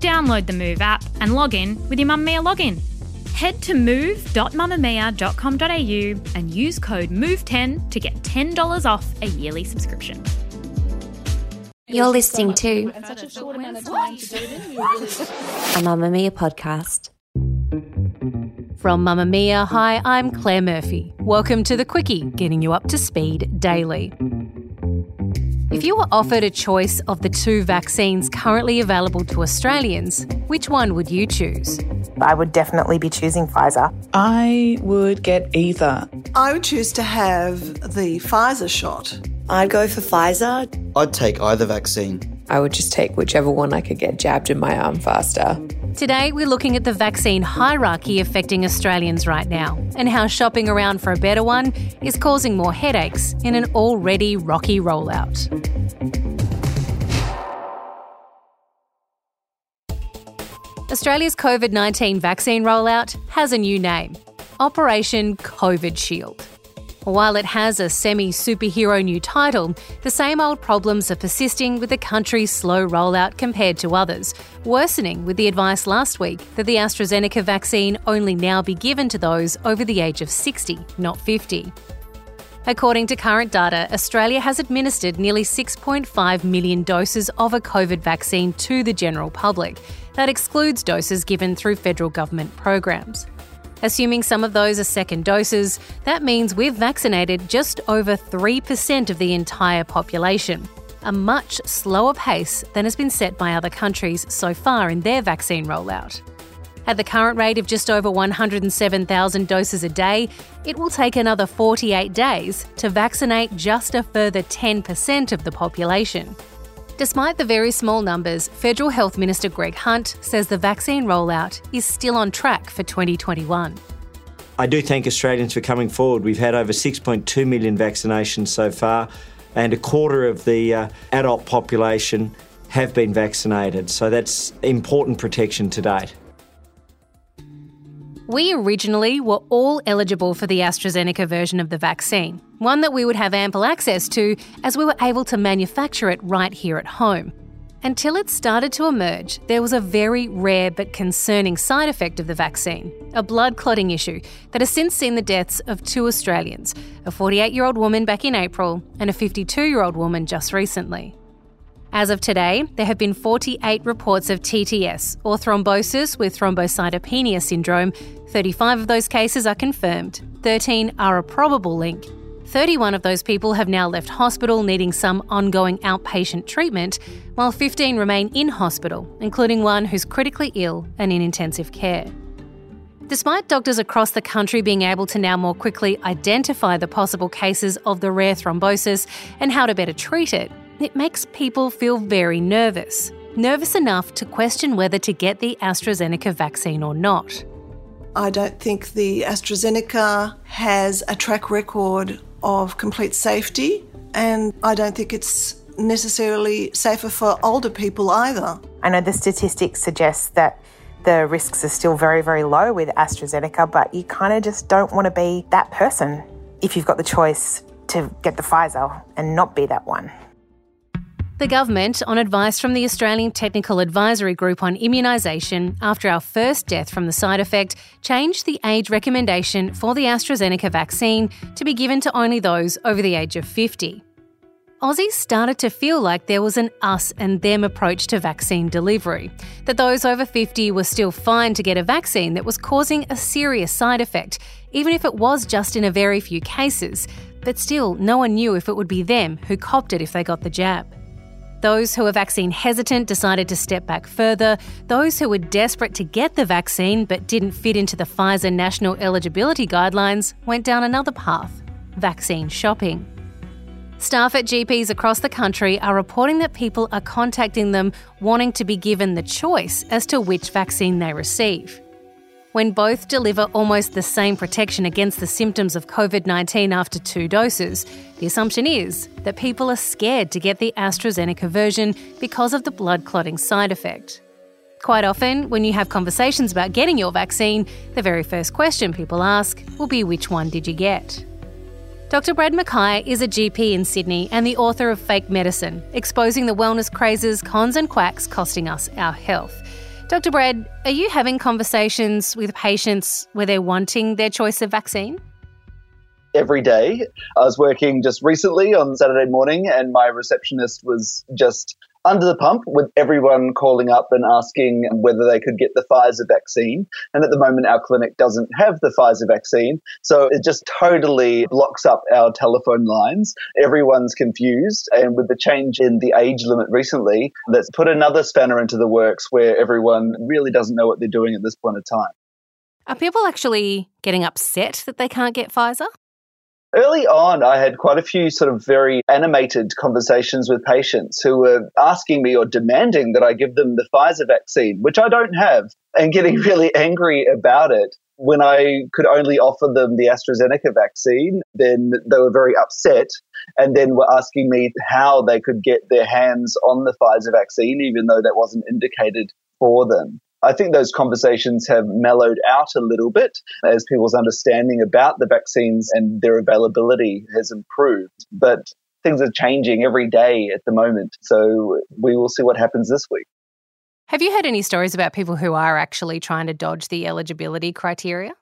Download the Move app and log in with your Mamamia login. Head to move.mamamia.com.au and use code MOVE10 to get $10 off a yearly subscription. You're listening to a Mamamia podcast. From Mamamia, hi, I'm Claire Murphy. Welcome to The Quicky, getting you up to speed daily. If you were offered a choice of the two vaccines currently available to Australians, which one would you choose? I would definitely be choosing Pfizer. I would get either. I would choose to have the Pfizer shot. I'd go for Pfizer. I'd take either vaccine. I would just take whichever one I could get jabbed in my arm faster. Today, we're looking at the vaccine hierarchy affecting Australians right now and how shopping around for a better one is causing more headaches in an already rocky rollout. Australia's COVID 19 vaccine rollout has a new name Operation COVID Shield. While it has a semi superhero new title, the same old problems are persisting with the country's slow rollout compared to others, worsening with the advice last week that the AstraZeneca vaccine only now be given to those over the age of 60, not 50. According to current data, Australia has administered nearly 6.5 million doses of a COVID vaccine to the general public. That excludes doses given through federal government programs. Assuming some of those are second doses, that means we've vaccinated just over 3% of the entire population, a much slower pace than has been set by other countries so far in their vaccine rollout. At the current rate of just over 107,000 doses a day, it will take another 48 days to vaccinate just a further 10% of the population. Despite the very small numbers, Federal Health Minister Greg Hunt says the vaccine rollout is still on track for 2021. I do thank Australians for coming forward. We've had over 6.2 million vaccinations so far, and a quarter of the uh, adult population have been vaccinated. So that's important protection to date. We originally were all eligible for the AstraZeneca version of the vaccine, one that we would have ample access to as we were able to manufacture it right here at home. Until it started to emerge, there was a very rare but concerning side effect of the vaccine a blood clotting issue that has since seen the deaths of two Australians a 48 year old woman back in April and a 52 year old woman just recently. As of today, there have been 48 reports of TTS, or thrombosis with thrombocytopenia syndrome. 35 of those cases are confirmed, 13 are a probable link. 31 of those people have now left hospital needing some ongoing outpatient treatment, while 15 remain in hospital, including one who's critically ill and in intensive care. Despite doctors across the country being able to now more quickly identify the possible cases of the rare thrombosis and how to better treat it, it makes people feel very nervous. Nervous enough to question whether to get the AstraZeneca vaccine or not. I don't think the AstraZeneca has a track record of complete safety, and I don't think it's necessarily safer for older people either. I know the statistics suggest that the risks are still very, very low with AstraZeneca, but you kind of just don't want to be that person if you've got the choice to get the Pfizer and not be that one. The government, on advice from the Australian Technical Advisory Group on Immunisation, after our first death from the side effect, changed the age recommendation for the AstraZeneca vaccine to be given to only those over the age of 50. Aussies started to feel like there was an us and them approach to vaccine delivery, that those over 50 were still fine to get a vaccine that was causing a serious side effect, even if it was just in a very few cases. But still, no one knew if it would be them who copped it if they got the jab. Those who are vaccine hesitant decided to step back further. Those who were desperate to get the vaccine but didn't fit into the Pfizer national eligibility guidelines went down another path vaccine shopping. Staff at GPs across the country are reporting that people are contacting them wanting to be given the choice as to which vaccine they receive. When both deliver almost the same protection against the symptoms of COVID 19 after two doses, the assumption is that people are scared to get the AstraZeneca version because of the blood clotting side effect. Quite often, when you have conversations about getting your vaccine, the very first question people ask will be which one did you get? Dr. Brad McKay is a GP in Sydney and the author of Fake Medicine, exposing the wellness crazes, cons, and quacks costing us our health. Dr. Brad, are you having conversations with patients where they're wanting their choice of vaccine? Every day. I was working just recently on Saturday morning, and my receptionist was just under the pump with everyone calling up and asking whether they could get the Pfizer vaccine. And at the moment, our clinic doesn't have the Pfizer vaccine. So it just totally blocks up our telephone lines. Everyone's confused. And with the change in the age limit recently, that's put another spanner into the works where everyone really doesn't know what they're doing at this point in time. Are people actually getting upset that they can't get Pfizer? Early on, I had quite a few sort of very animated conversations with patients who were asking me or demanding that I give them the Pfizer vaccine, which I don't have, and getting mm. really angry about it. When I could only offer them the AstraZeneca vaccine, then they were very upset and then were asking me how they could get their hands on the Pfizer vaccine, even though that wasn't indicated for them. I think those conversations have mellowed out a little bit as people's understanding about the vaccines and their availability has improved. But things are changing every day at the moment. So we will see what happens this week. Have you heard any stories about people who are actually trying to dodge the eligibility criteria?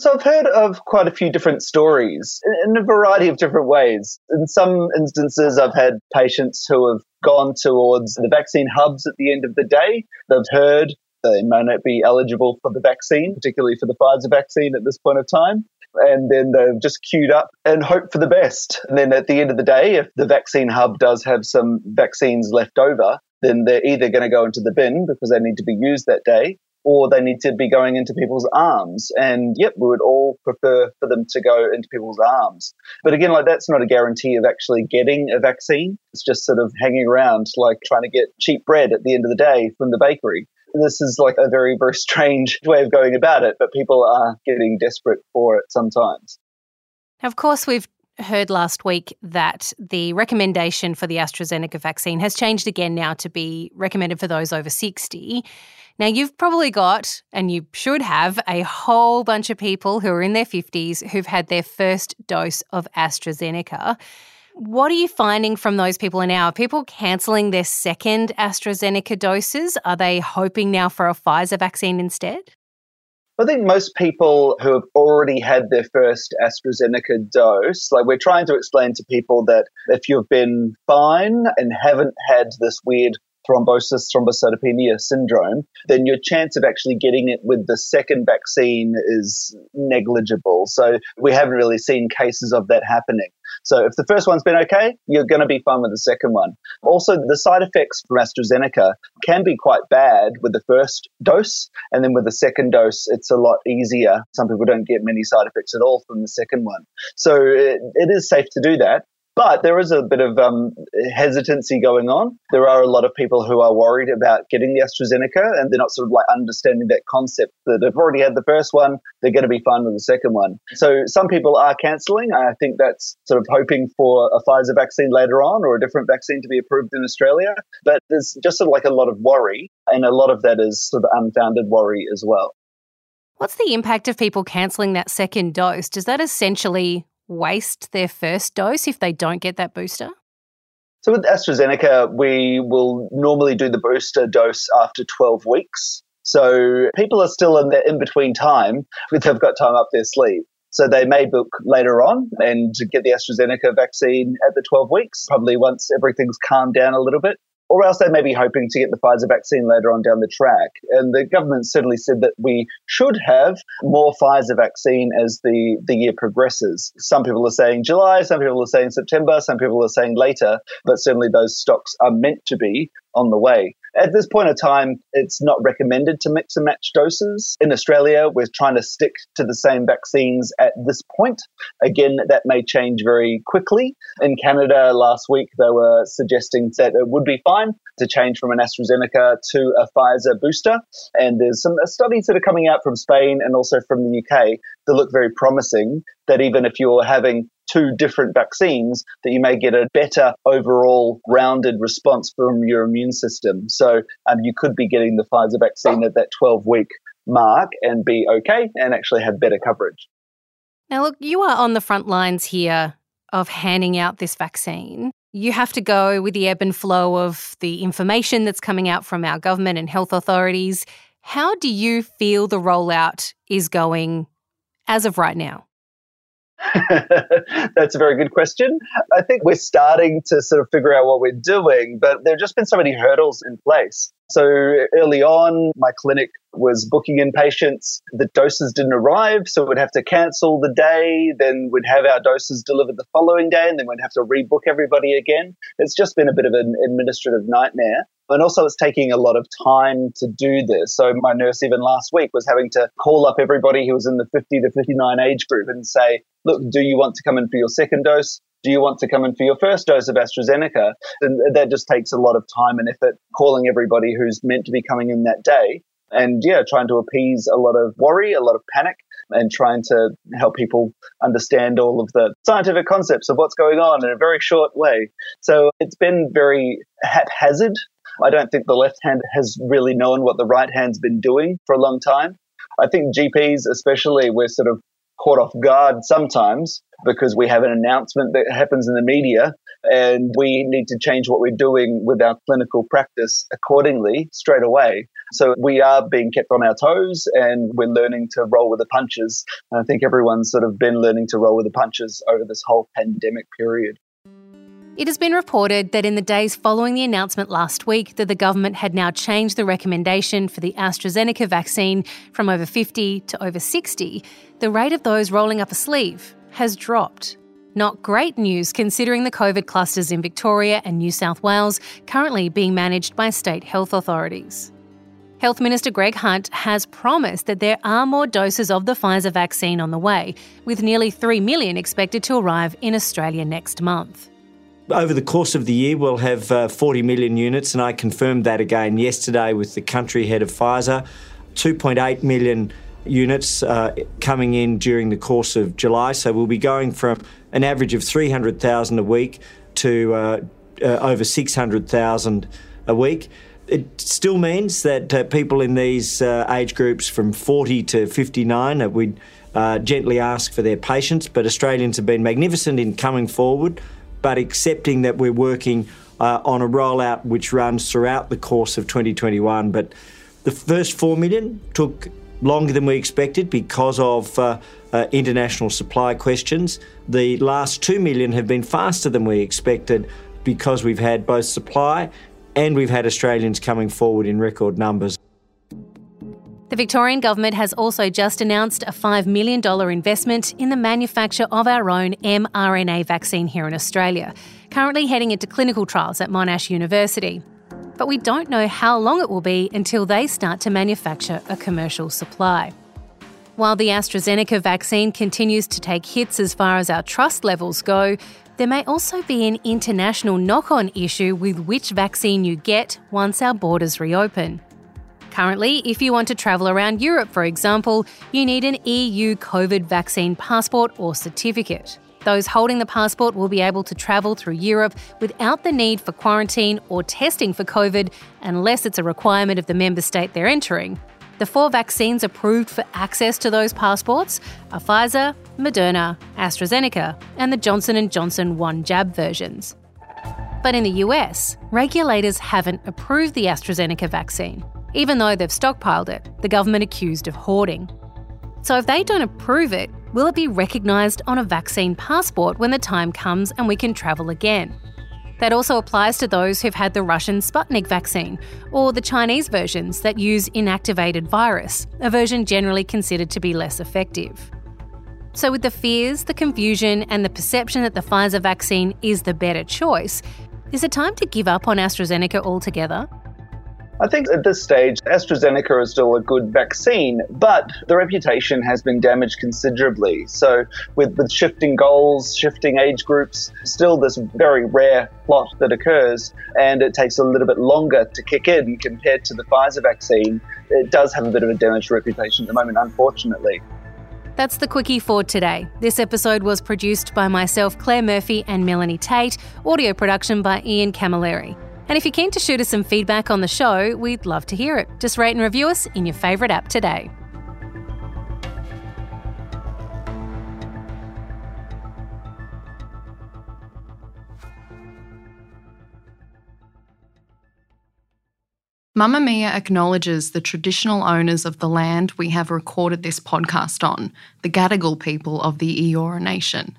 So I've heard of quite a few different stories in a variety of different ways. In some instances, I've had patients who have gone towards the vaccine hubs at the end of the day. They've heard they may not be eligible for the vaccine, particularly for the Pfizer vaccine at this point of time. And then they've just queued up and hope for the best. And then at the end of the day, if the vaccine hub does have some vaccines left over, then they're either going to go into the bin because they need to be used that day, or they need to be going into people's arms. And yep, we would all prefer for them to go into people's arms. But again, like that's not a guarantee of actually getting a vaccine. It's just sort of hanging around, like trying to get cheap bread at the end of the day from the bakery. This is like a very, very strange way of going about it, but people are getting desperate for it sometimes. Of course, we've heard last week that the recommendation for the AstraZeneca vaccine has changed again now to be recommended for those over 60. Now, you've probably got, and you should have, a whole bunch of people who are in their 50s who've had their first dose of AstraZeneca. What are you finding from those people now? Are people cancelling their second AstraZeneca doses? Are they hoping now for a Pfizer vaccine instead? I think most people who have already had their first AstraZeneca dose, like we're trying to explain to people that if you've been fine and haven't had this weird thrombosis thrombocytopenia syndrome, then your chance of actually getting it with the second vaccine is negligible. So we haven't really seen cases of that happening. So if the first one's been okay, you're going to be fine with the second one. Also, the side effects from AstraZeneca can be quite bad with the first dose, and then with the second dose, it's a lot easier. Some people don't get many side effects at all from the second one. So it, it is safe to do that. But there is a bit of um, hesitancy going on. There are a lot of people who are worried about getting the AstraZeneca and they're not sort of like understanding that concept that they've already had the first one, they're going to be fine with the second one. So some people are cancelling. I think that's sort of hoping for a Pfizer vaccine later on or a different vaccine to be approved in Australia. But there's just sort of like a lot of worry, and a lot of that is sort of unfounded worry as well. What's the impact of people cancelling that second dose? Does that essentially waste their first dose if they don't get that booster? So with AstraZeneca, we will normally do the booster dose after 12 weeks. So people are still in the in between time, they've got time up their sleeve. So they may book later on and get the AstraZeneca vaccine at the 12 weeks, probably once everything's calmed down a little bit or else they may be hoping to get the Pfizer vaccine later on down the track. And the government certainly said that we should have more Pfizer vaccine as the, the year progresses. Some people are saying July, some people are saying September, some people are saying later, but certainly those stocks are meant to be on the way. At this point of time, it's not recommended to mix and match doses. In Australia, we're trying to stick to the same vaccines at this point. Again, that may change very quickly. In Canada last week, they were suggesting that it would be fine to change from an AstraZeneca to a Pfizer booster. And there's some uh, studies that are coming out from Spain and also from the UK that look very promising that even if you're having two different vaccines, that you may get a better overall rounded response from your immune system. So um, you could be getting the Pfizer vaccine at that 12 week mark and be okay and actually have better coverage. Now, look, you are on the front lines here of handing out this vaccine. You have to go with the ebb and flow of the information that's coming out from our government and health authorities. How do you feel the rollout is going as of right now? That's a very good question. I think we're starting to sort of figure out what we're doing, but there have just been so many hurdles in place. So early on, my clinic was booking in patients. The doses didn't arrive, so we'd have to cancel the day. Then we'd have our doses delivered the following day, and then we'd have to rebook everybody again. It's just been a bit of an administrative nightmare. And also, it's taking a lot of time to do this. So, my nurse, even last week, was having to call up everybody who was in the 50 to 59 age group and say, Look, do you want to come in for your second dose? Do you want to come in for your first dose of AstraZeneca? And that just takes a lot of time and effort calling everybody who's meant to be coming in that day. And yeah, trying to appease a lot of worry, a lot of panic, and trying to help people understand all of the scientific concepts of what's going on in a very short way. So it's been very haphazard I don't think the left hand has really known what the right hand's been doing for a long time. I think GPs, especially, we're sort of caught off guard sometimes because we have an announcement that happens in the media and we need to change what we're doing with our clinical practice accordingly straight away. So we are being kept on our toes and we're learning to roll with the punches. And I think everyone's sort of been learning to roll with the punches over this whole pandemic period. It has been reported that in the days following the announcement last week that the government had now changed the recommendation for the AstraZeneca vaccine from over 50 to over 60, the rate of those rolling up a sleeve has dropped. Not great news considering the COVID clusters in Victoria and New South Wales currently being managed by state health authorities. Health Minister Greg Hunt has promised that there are more doses of the Pfizer vaccine on the way, with nearly 3 million expected to arrive in Australia next month. Over the course of the year, we'll have uh, 40 million units, and I confirmed that again yesterday with the country head of Pfizer. 2.8 million units uh, coming in during the course of July. So we'll be going from an average of 300,000 a week to uh, uh, over 600,000 a week. It still means that uh, people in these uh, age groups from 40 to 59, we uh, gently ask for their patience, but Australians have been magnificent in coming forward but accepting that we're working uh, on a rollout which runs throughout the course of 2021. But the first 4 million took longer than we expected because of uh, uh, international supply questions. The last 2 million have been faster than we expected because we've had both supply and we've had Australians coming forward in record numbers. The Victorian Government has also just announced a $5 million investment in the manufacture of our own mRNA vaccine here in Australia, currently heading into clinical trials at Monash University. But we don't know how long it will be until they start to manufacture a commercial supply. While the AstraZeneca vaccine continues to take hits as far as our trust levels go, there may also be an international knock on issue with which vaccine you get once our borders reopen. Currently, if you want to travel around Europe, for example, you need an EU COVID vaccine passport or certificate. Those holding the passport will be able to travel through Europe without the need for quarantine or testing for COVID unless it's a requirement of the member state they're entering. The four vaccines approved for access to those passports are Pfizer, Moderna, AstraZeneca, and the Johnson & Johnson one jab versions. But in the US, regulators haven't approved the AstraZeneca vaccine even though they've stockpiled it, the government accused of hoarding. So if they don't approve it, will it be recognised on a vaccine passport when the time comes and we can travel again? That also applies to those who've had the Russian Sputnik vaccine or the Chinese versions that use inactivated virus, a version generally considered to be less effective. So, with the fears, the confusion, and the perception that the Pfizer vaccine is the better choice, is it time to give up on AstraZeneca altogether? I think at this stage, AstraZeneca is still a good vaccine, but the reputation has been damaged considerably. So, with, with shifting goals, shifting age groups, still this very rare plot that occurs, and it takes a little bit longer to kick in compared to the Pfizer vaccine. It does have a bit of a damaged reputation at the moment, unfortunately. That's the Quicky for today. This episode was produced by myself, Claire Murphy, and Melanie Tait, audio production by Ian Camilleri. And if you're keen to shoot us some feedback on the show, we'd love to hear it. Just rate and review us in your favourite app today. Mamamia acknowledges the traditional owners of the land we have recorded this podcast on, the Gadigal people of the Eora Nation.